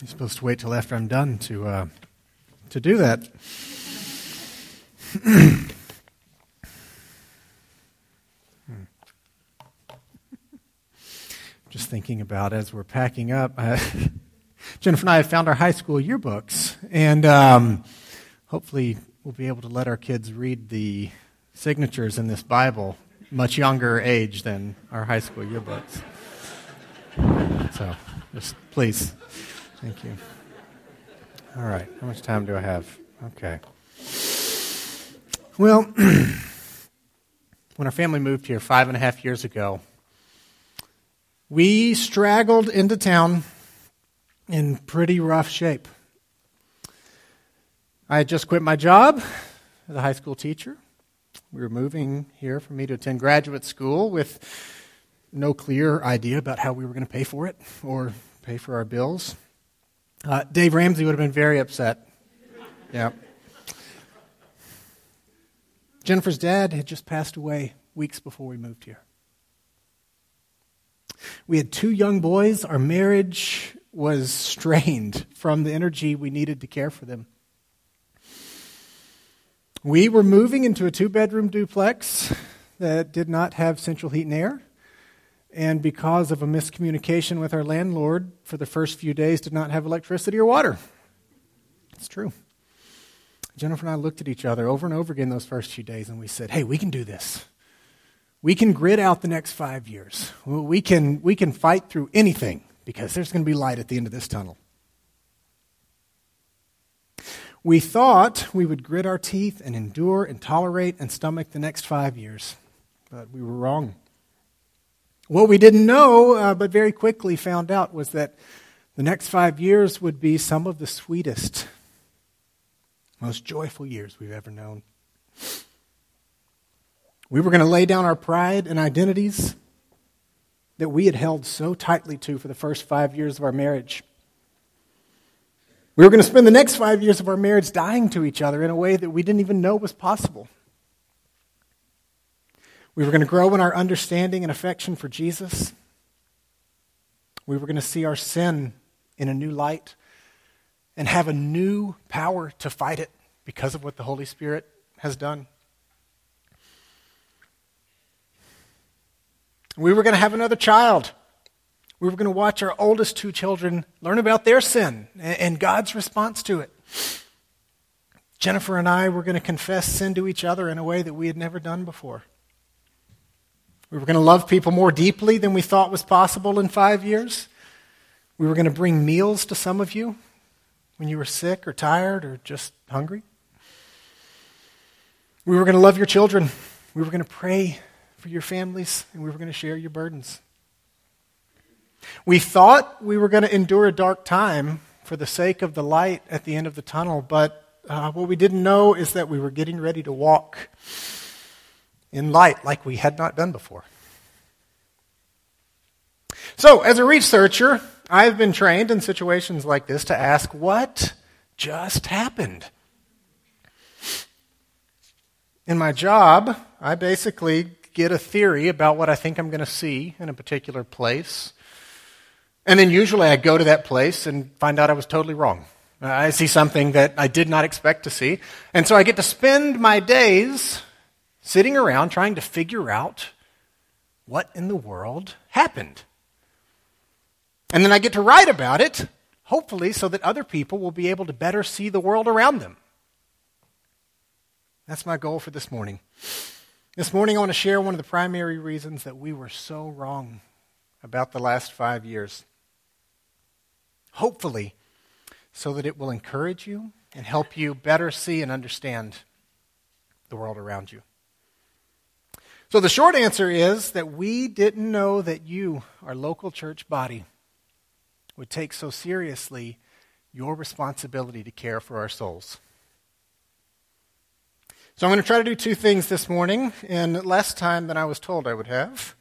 You're supposed to wait till after I'm done to uh, to do that. Hmm. Just thinking about as we're packing up, uh, Jennifer and I have found our high school yearbooks, and um, hopefully we'll be able to let our kids read the signatures in this Bible much younger age than our high school yearbooks. So, just please. Thank you. All right. How much time do I have? Okay. Well, when our family moved here five and a half years ago, we straggled into town in pretty rough shape. I had just quit my job as a high school teacher. We were moving here for me to attend graduate school with no clear idea about how we were going to pay for it or pay for our bills. Uh, Dave Ramsey would have been very upset. Yeah. Jennifer's dad had just passed away weeks before we moved here. We had two young boys. Our marriage was strained from the energy we needed to care for them. We were moving into a two bedroom duplex that did not have central heat and air. And because of a miscommunication with our landlord, for the first few days, did not have electricity or water. It's true. Jennifer and I looked at each other over and over again those first few days, and we said, hey, we can do this. We can grid out the next five years. We can, we can fight through anything because there's going to be light at the end of this tunnel. We thought we would grit our teeth and endure and tolerate and stomach the next five years, but we were wrong. What we didn't know, uh, but very quickly found out, was that the next five years would be some of the sweetest, most joyful years we've ever known. We were going to lay down our pride and identities that we had held so tightly to for the first five years of our marriage. We were going to spend the next five years of our marriage dying to each other in a way that we didn't even know was possible. We were going to grow in our understanding and affection for Jesus. We were going to see our sin in a new light and have a new power to fight it because of what the Holy Spirit has done. We were going to have another child. We were going to watch our oldest two children learn about their sin and God's response to it. Jennifer and I were going to confess sin to each other in a way that we had never done before. We were going to love people more deeply than we thought was possible in five years. We were going to bring meals to some of you when you were sick or tired or just hungry. We were going to love your children. We were going to pray for your families, and we were going to share your burdens. We thought we were going to endure a dark time for the sake of the light at the end of the tunnel, but uh, what we didn't know is that we were getting ready to walk in light like we had not done before. So, as a researcher, I've been trained in situations like this to ask, what just happened? In my job, I basically get a theory about what I think I'm going to see in a particular place. And then usually I go to that place and find out I was totally wrong. I see something that I did not expect to see. And so I get to spend my days sitting around trying to figure out what in the world happened. And then I get to write about it, hopefully, so that other people will be able to better see the world around them. That's my goal for this morning. This morning, I want to share one of the primary reasons that we were so wrong about the last five years. Hopefully, so that it will encourage you and help you better see and understand the world around you. So the short answer is that we didn't know that you, our local church body, would take so seriously your responsibility to care for our souls. So I'm going to try to do two things this morning in less time than I was told I would have.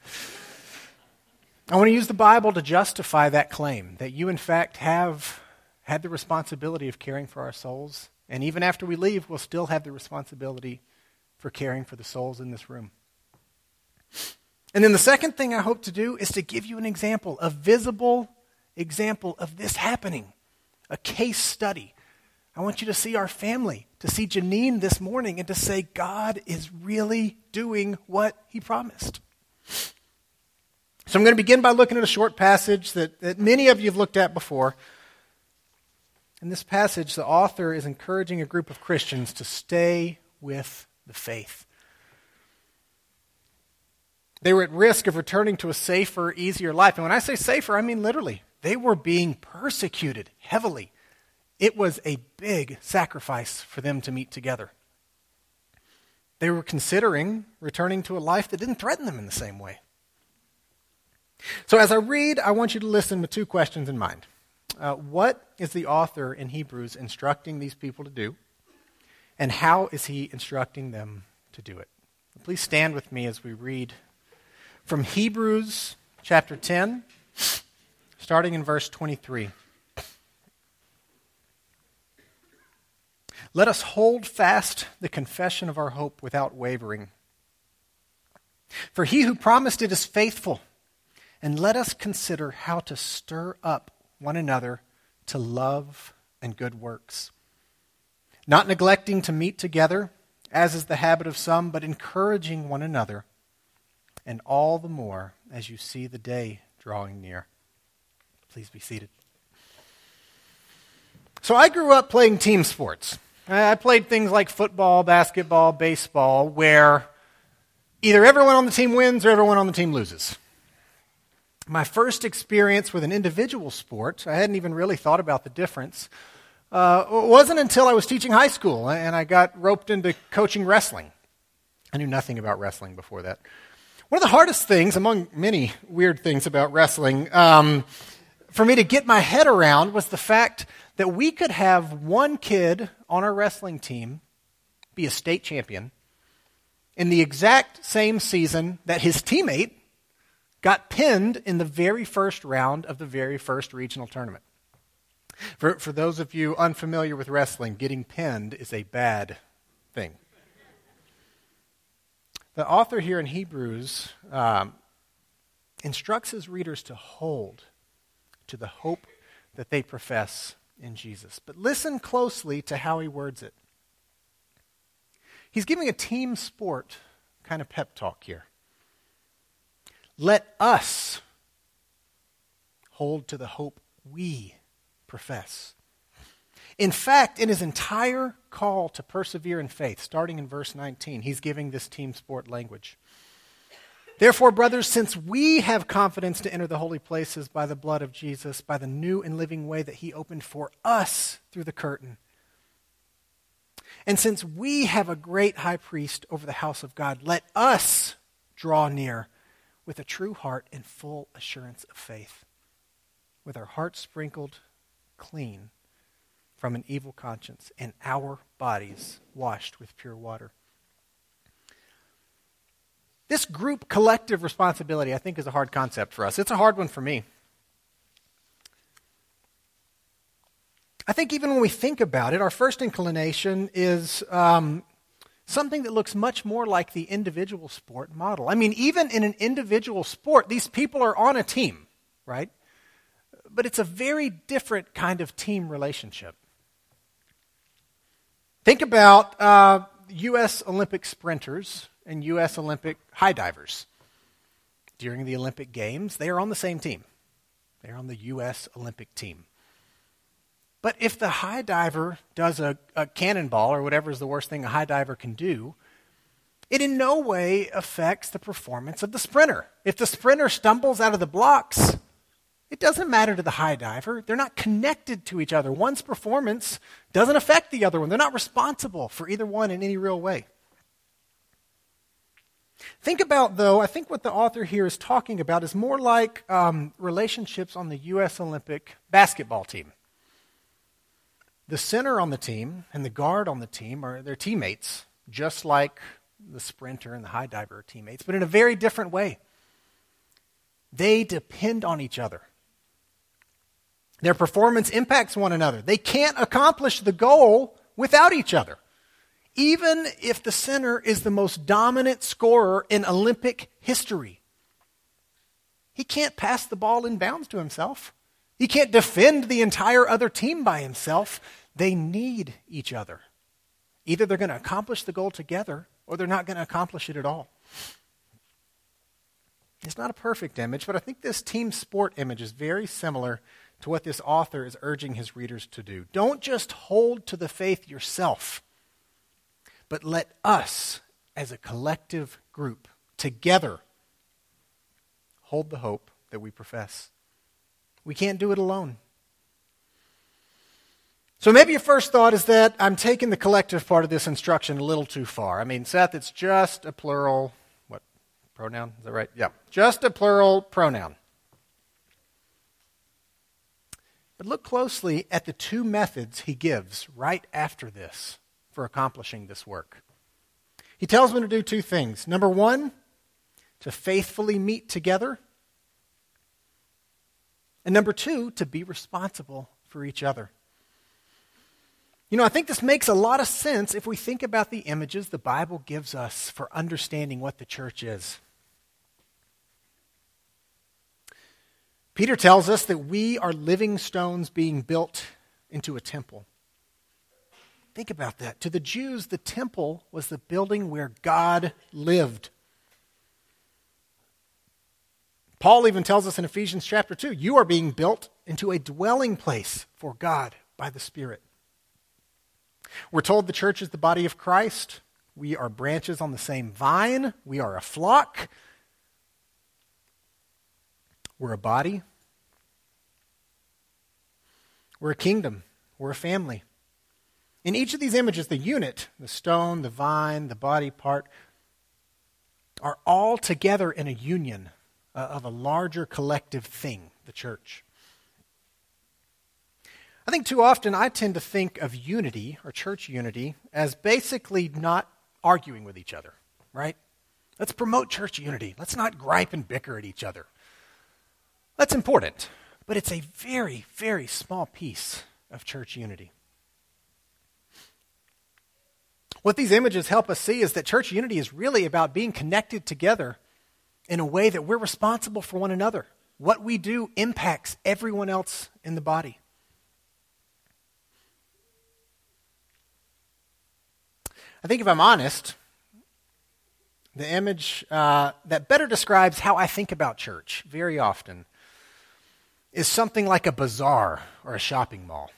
I want to use the Bible to justify that claim that you, in fact, have had the responsibility of caring for our souls. And even after we leave, we'll still have the responsibility for caring for the souls in this room. And then the second thing I hope to do is to give you an example, a visible example of this happening a case study. I want you to see our family, to see Janine this morning, and to say, God is really doing what he promised. So I'm going to begin by looking at a short passage that, that many of you have looked at before. In this passage, the author is encouraging a group of Christians to stay with the faith. They were at risk of returning to a safer, easier life. And when I say safer, I mean literally. They were being persecuted heavily. It was a big sacrifice for them to meet together. They were considering returning to a life that didn't threaten them in the same way. So, as I read, I want you to listen with two questions in mind. Uh, what is the author in Hebrews instructing these people to do? And how is he instructing them to do it? Please stand with me as we read from Hebrews chapter 10, starting in verse 23. Let us hold fast the confession of our hope without wavering. For he who promised it is faithful and let us consider how to stir up one another to love and good works. Not neglecting to meet together, as is the habit of some, but encouraging one another, and all the more as you see the day drawing near. Please be seated. So I grew up playing team sports. I played things like football, basketball, baseball, where either everyone on the team wins or everyone on the team loses my first experience with an individual sport, I hadn't even really thought about the difference, uh, wasn't until I was teaching high school and I got roped into coaching wrestling. I knew nothing about wrestling before that. One of the hardest things, among many weird things about wrestling, um, for me to get my head around was the fact that we could have one kid on our wrestling team be a state champion in the exact same season that his teammate got pinned in the very first round of the very first regional tournament. For, for those of you unfamiliar with wrestling, getting pinned is a bad thing. The author here in Hebrews um, instructs his readers to hold to the hope that they profess in Jesus. But listen closely to how he words it. He's giving a team sport kind of pep talk here. Let us hold to the hope we profess. In fact, in his entire call to persevere in faith, starting in verse 19, he's giving this team sport language. Therefore, brothers, since we have confidence to enter the holy places by the blood of Jesus, by the new and living way that he opened for us through the curtain, and since we have a great high priest over the house of God, let us draw near with a true heart and full assurance of faith, with our hearts sprinkled clean from an evil conscience and our bodies washed with pure water. This group collective responsibility, I think, is a hard concept for us. It's a hard one for me. I think even when we think about it, our first inclination is um, something that looks much more like the individual sport model. I mean, even in an individual sport, these people are on a team, right? But it's a very different kind of team relationship. Think about uh, U.S. Olympic sprinters and U.S. Olympic high divers. During the Olympic Games, they are on the same team. They're on the U.S. Olympic team. But if the high diver does a, a cannonball or whatever is the worst thing a high diver can do, it in no way affects the performance of the sprinter. If the sprinter stumbles out of the blocks, it doesn't matter to the high diver. They're not connected to each other. One's performance doesn't affect the other one. They're not responsible for either one in any real way. Think about, though, I think what the author here is talking about is more like um, relationships on the U.S. Olympic basketball team. The center on the team and the guard on the team are their teammates, just like the sprinter and the high diver are teammates, but in a very different way. They depend on each other. Their performance impacts one another. They can't accomplish the goal without each other. Even if the center is the most dominant scorer in Olympic history, he can't pass the ball in bounds to himself. He can't defend the entire other team by himself. They need each other. Either they're going to accomplish the goal together or they're not going to accomplish it at all. It's not a perfect image, but I think this team sport image is very similar to what this author is urging his readers to do. Don't just hold to the faith yourself, but let us, as a collective group, together, hold the hope that we profess. We can't do it alone. So maybe your first thought is that I'm taking the collective part of this instruction a little too far. I mean, Seth, it's just a plural, what, pronoun? Is that right? Yeah. Just a plural pronoun. But look closely at the two methods he gives right after this for accomplishing this work. He tells them to do two things. Number one, to faithfully meet together. And number two, to be responsible for each other. You know, I think this makes a lot of sense if we think about the images the Bible gives us for understanding what the church is. Peter tells us that we are living stones being built into a temple. Think about that. To the Jews, the temple was the building where God lived. Paul even tells us in Ephesians chapter 2 you are being built into a dwelling place for God by the Spirit. We're told the church is the body of Christ. We are branches on the same vine. We are a flock. We're a body. We're a kingdom. We're a family. In each of these images, the unit, the stone, the vine, the body part, are all together in a union uh, of a larger collective thing, the church. I think too often I tend to think of unity or church unity as basically not arguing with each other, right? Let's promote church unity. Let's not gripe and bicker at each other. That's important, but it's a very, very small piece of church unity. What these images help us see is that church unity is really about being connected together in a way that we're responsible for one another. What we do impacts everyone else in the body. I think if I'm honest, the image uh, that better describes how I think about church very often is something like a bazaar or a shopping mall.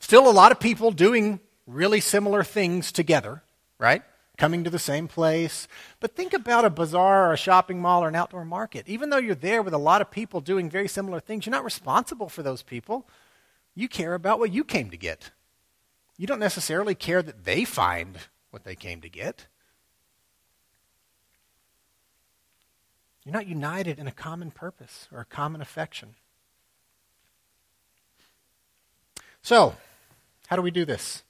Still, a lot of people doing really similar things together, right? Coming to the same place. But think about a bazaar or a shopping mall or an outdoor market. Even though you're there with a lot of people doing very similar things, you're not responsible for those people. You care about what you came to get. You don't necessarily care that they find what they came to get. You're not united in a common purpose or a common affection. So, how do we do this?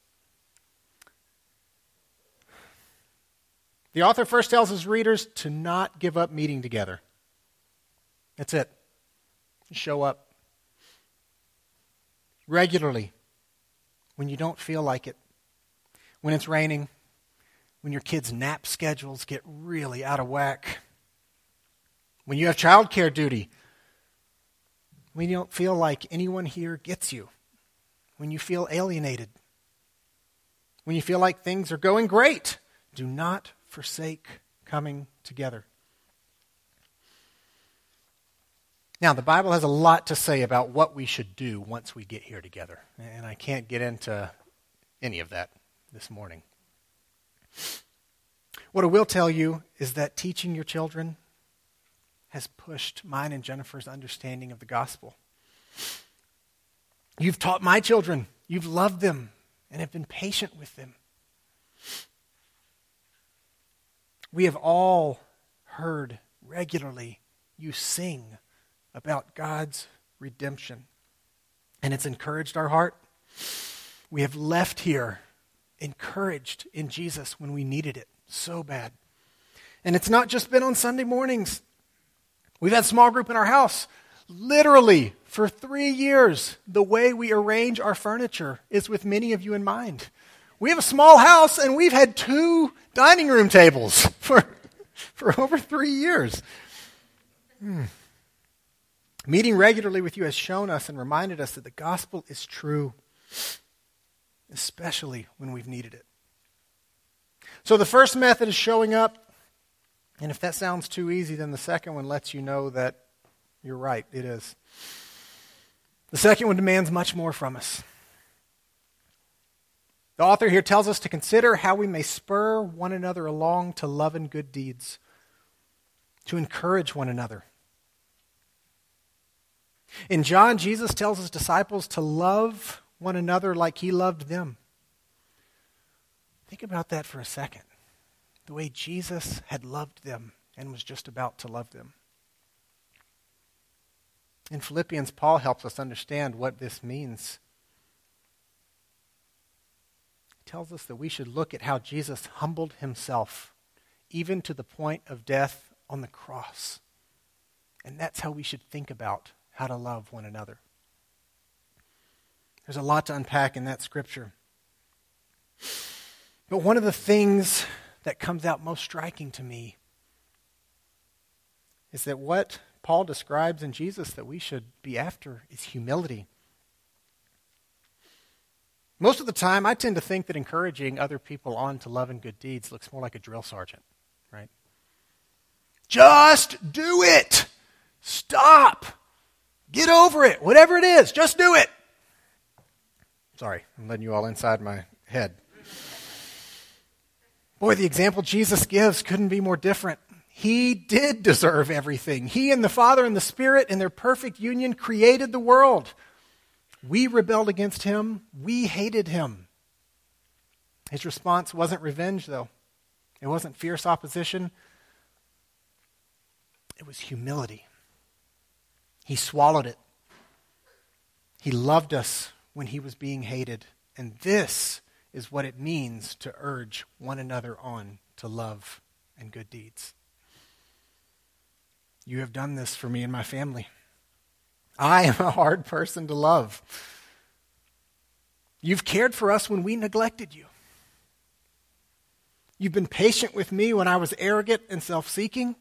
The author first tells his readers to not give up meeting together. That's it. Show up regularly when you don't feel like it, when it's raining, when your kids' nap schedules get really out of whack, when you have childcare duty, when you don't feel like anyone here gets you, when you feel alienated, when you feel like things are going great, do not forsake coming together. Now, the Bible has a lot to say about what we should do once we get here together, and I can't get into any of that this morning. What I will tell you is that teaching your children has pushed mine and Jennifer's understanding of the gospel. You've taught my children, you've loved them, and have been patient with them. We have all heard regularly you sing about God's redemption. And it's encouraged our heart. We have left here encouraged in Jesus when we needed it so bad. And it's not just been on Sunday mornings. We've had small group in our house. Literally, for three years, the way we arrange our furniture is with many of you in mind. We have a small house and we've had two dining room tables for, for over three years. Hmm. Meeting regularly with you has shown us and reminded us that the gospel is true, especially when we've needed it. So the first method is showing up. And if that sounds too easy, then the second one lets you know that you're right. It is. The second one demands much more from us. The author here tells us to consider how we may spur one another along to love and good deeds, to encourage one another. In John, Jesus tells his disciples to love one another like he loved them. Think about that for a second. The way Jesus had loved them and was just about to love them. In Philippians, Paul helps us understand what this means. He tells us that we should look at how Jesus humbled himself, even to the point of death on the cross. And that's how we should think about how to love one another. There's a lot to unpack in that scripture. But one of the things that comes out most striking to me is that what Paul describes in Jesus that we should be after is humility. Most of the time, I tend to think that encouraging other people on to love and good deeds looks more like a drill sergeant, right? Just do it! Stop! Get over it! Whatever it is, just do it! Sorry, I'm letting you all inside my head. Boy, the example Jesus gives couldn't be more different. He did deserve everything. He and the Father and the Spirit, in their perfect union, created the world. We rebelled against him. We hated him. His response wasn't revenge, though. It wasn't fierce opposition. It was humility. He swallowed it. He loved us when he was being hated. And this is what it means to urge one another on to love and good deeds. You have done this for me and my family. I am a hard person to love. You've cared for us when we neglected you. You've been patient with me when I was arrogant and self seeking.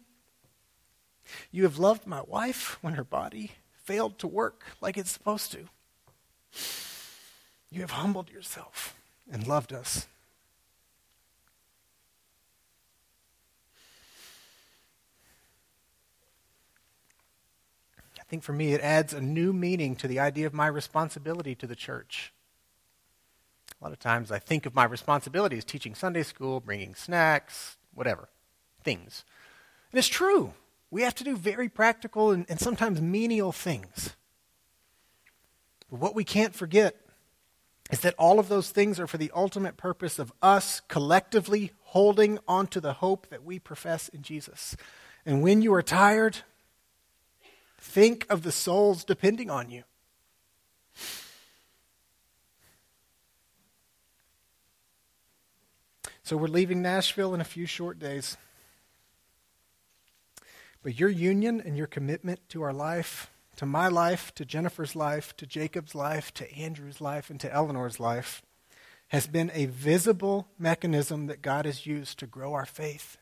You have loved my wife when her body failed to work like it's supposed to. You have humbled yourself and loved us. I think for me, it adds a new meaning to the idea of my responsibility to the church. A lot of times I think of my responsibility as teaching Sunday school, bringing snacks, whatever, things. And it's true. We have to do very practical and, and sometimes menial things. But what we can't forget is that all of those things are for the ultimate purpose of us collectively holding onto the hope that we profess in Jesus. And when you are tired, think of the souls depending on you. So we're leaving Nashville in a few short days. But your union and your commitment to our life to my life, to Jennifer's life, to Jacob's life, to Andrew's life, and to Eleanor's life has been a visible mechanism that God has used to grow our faith,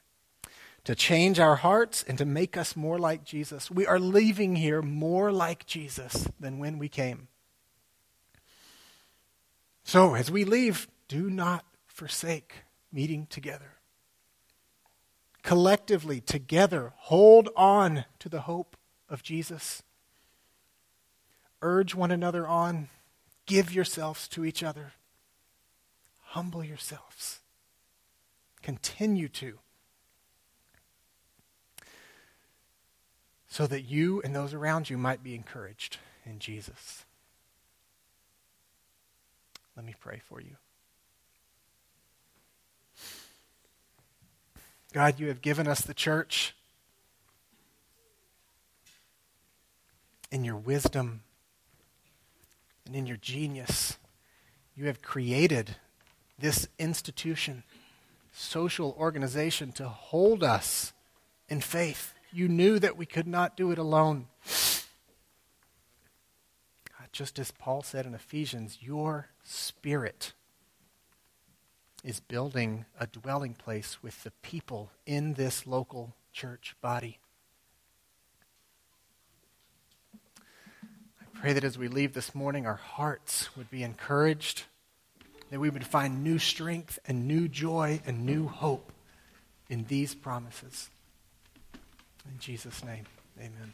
to change our hearts, and to make us more like Jesus. We are leaving here more like Jesus than when we came. So, as we leave, do not forsake meeting together. Collectively, together, hold on to the hope of Jesus urge one another on, give yourselves to each other, humble yourselves, continue to, so that you and those around you might be encouraged in Jesus. Let me pray for you. God, you have given us the church in your wisdom and in your genius, you have created this institution, social organization to hold us in faith. You knew that we could not do it alone. Just as Paul said in Ephesians, your spirit is building a dwelling place with the people in this local church body. Pray that as we leave this morning, our hearts would be encouraged, that we would find new strength and new joy and new hope in these promises. In Jesus' name, amen.